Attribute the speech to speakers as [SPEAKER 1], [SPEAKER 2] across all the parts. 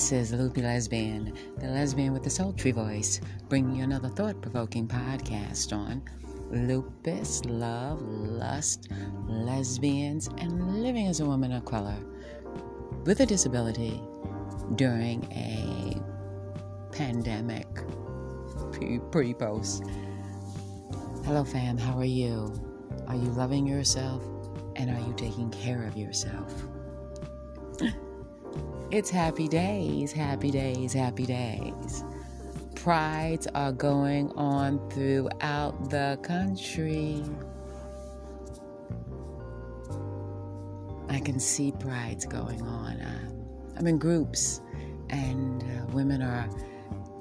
[SPEAKER 1] This is Loopy Lesbian, the lesbian with the sultry voice, bringing you another thought provoking podcast on lupus, love, lust, lesbians, and living as a woman of color with a disability during a pandemic pre post. Hello, fam, how are you? Are you loving yourself? And are you taking care of yourself? It's happy days, happy days, happy days. Prides are going on throughout the country. I can see prides going on. Um, I'm in groups, and uh, women are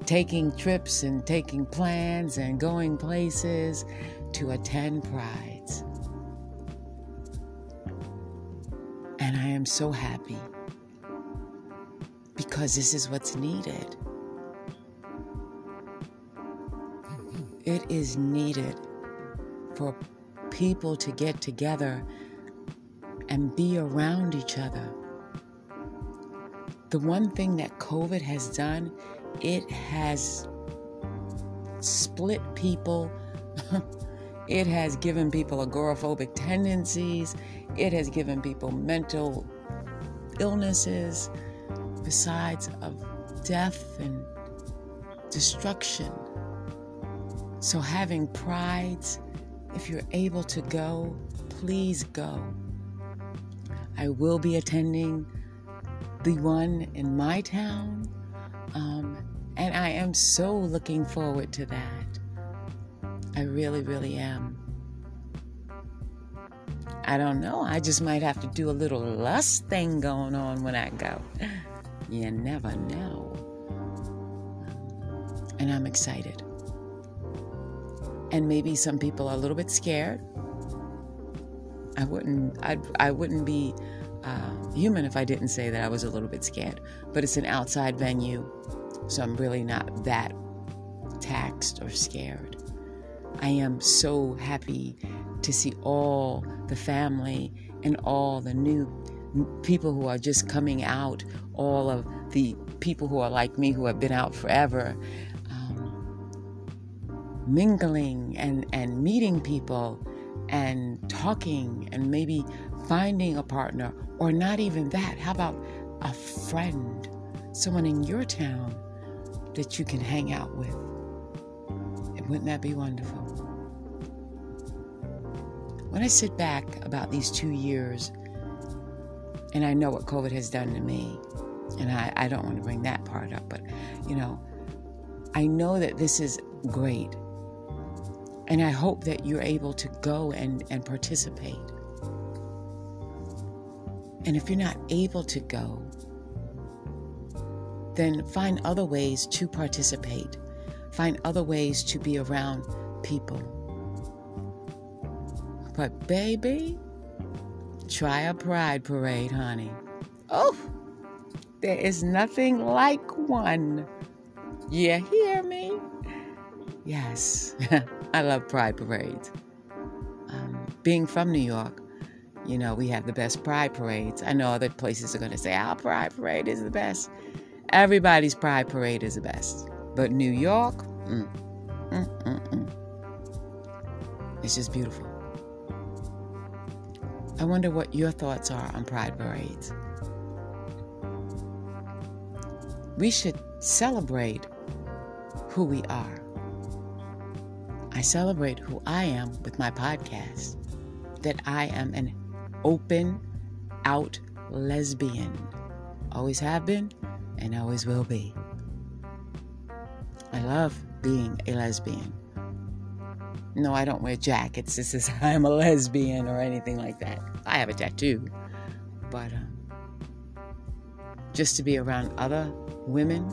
[SPEAKER 1] taking trips and taking plans and going places to attend prides. And I am so happy because this is what's needed. It is needed for people to get together and be around each other. The one thing that COVID has done, it has split people. it has given people agoraphobic tendencies. It has given people mental illnesses besides of death and destruction. So, having prides, if you're able to go, please go. I will be attending the one in my town, um, and I am so looking forward to that. I really, really am. I don't know. I just might have to do a little lust thing going on when I go. You never know. And I'm excited. And maybe some people are a little bit scared. I wouldn't. I'd, I wouldn't be uh, human if I didn't say that I was a little bit scared. But it's an outside venue, so I'm really not that taxed or scared. I am so happy to see all the family and all the new people who are just coming out, all of the people who are like me who have been out forever, um, mingling and, and meeting people and talking and maybe finding a partner, or not even that. How about a friend, someone in your town that you can hang out with? And Wouldn't that be wonderful? When I sit back about these two years and I know what COVID has done to me. And I, I don't want to bring that part up, but you know, I know that this is great. And I hope that you're able to go and, and participate. And if you're not able to go, then find other ways to participate. Find other ways to be around people. But, baby, Try a pride parade, honey. Oh, there is nothing like one. You hear me? Yes, I love pride parades. Um, being from New York, you know, we have the best pride parades. I know other places are going to say our pride parade is the best. Everybody's pride parade is the best. But New York, mm, mm, mm, mm. it's just beautiful. I wonder what your thoughts are on pride parades. We should celebrate who we are. I celebrate who I am with my podcast, that I am an open, out lesbian. Always have been and always will be. I love being a lesbian. No, I don't wear jackets. This is I'm a lesbian or anything like that. I have a tattoo, but um, just to be around other women,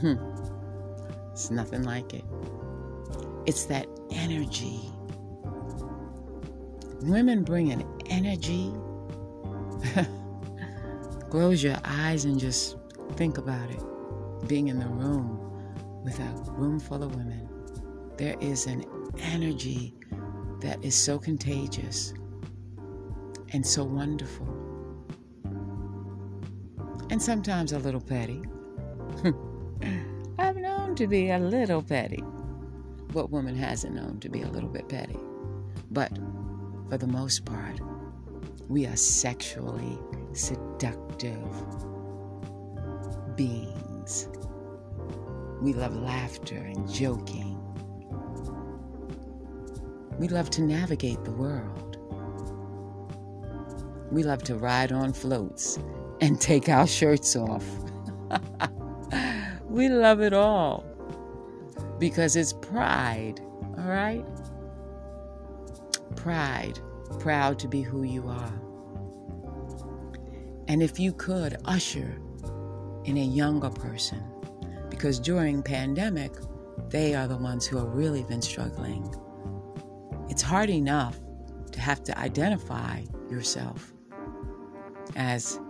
[SPEAKER 1] hmm, it's nothing like it. It's that energy. Women bring an energy. Close your eyes and just think about it. Being in the room with a room full of women, there is an energy that is so contagious and so wonderful. and sometimes a little petty. I've known to be a little petty. What woman hasn't known to be a little bit petty? But for the most part, we are sexually seductive beings. We love laughter and joking. We love to navigate the world. We love to ride on floats and take our shirts off. we love it all because it's pride, all right? Pride, proud to be who you are. And if you could usher in a younger person, because during pandemic, they are the ones who have really been struggling. It's hard enough to have to identify yourself as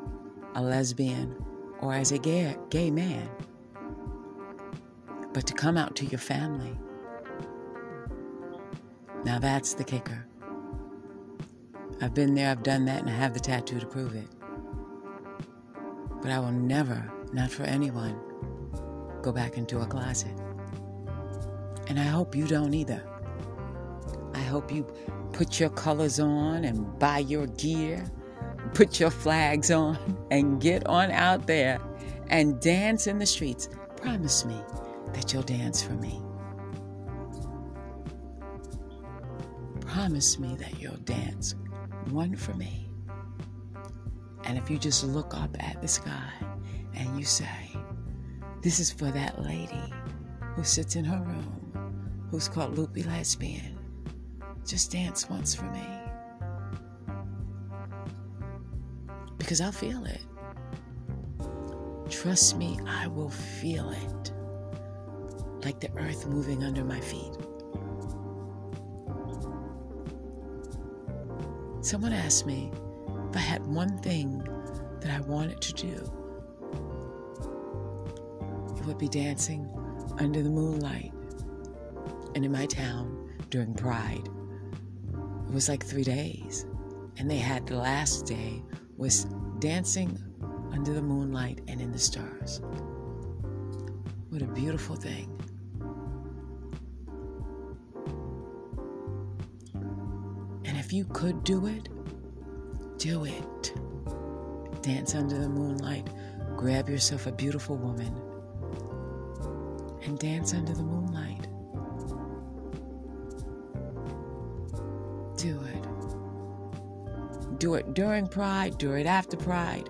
[SPEAKER 1] a lesbian or as a gay, gay man, but to come out to your family. Now that's the kicker. I've been there, I've done that, and I have the tattoo to prove it. But I will never, not for anyone, go back into a closet. And I hope you don't either. Hope you put your colors on and buy your gear, put your flags on, and get on out there and dance in the streets. Promise me that you'll dance for me. Promise me that you'll dance one for me. And if you just look up at the sky and you say, This is for that lady who sits in her room, who's called Loopy Lesbian, just dance once for me. Because I'll feel it. Trust me, I will feel it. Like the earth moving under my feet. Someone asked me if I had one thing that I wanted to do, it would be dancing under the moonlight and in my town during Pride. It was like three days. And they had the last day was dancing under the moonlight and in the stars. What a beautiful thing. And if you could do it, do it. Dance under the moonlight. Grab yourself a beautiful woman and dance under the moonlight. Do it during Pride, do it after Pride.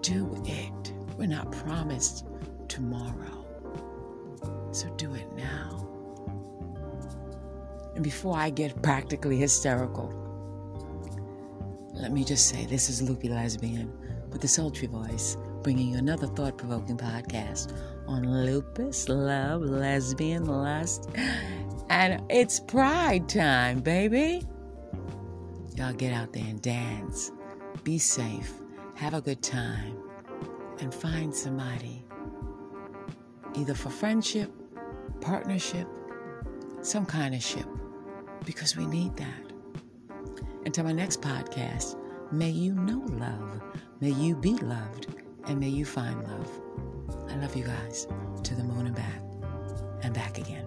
[SPEAKER 1] Do it. We're not promised tomorrow. So do it now. And before I get practically hysterical, let me just say this is Loopy Lesbian with the sultry voice, bringing you another thought provoking podcast on lupus, love, lesbian, lust. And it's pride time, baby. Y'all get out there and dance. Be safe. Have a good time. And find somebody, either for friendship, partnership, some kind of ship, because we need that. Until my next podcast, may you know love, may you be loved, and may you find love. I love you guys to the moon and back, and back again.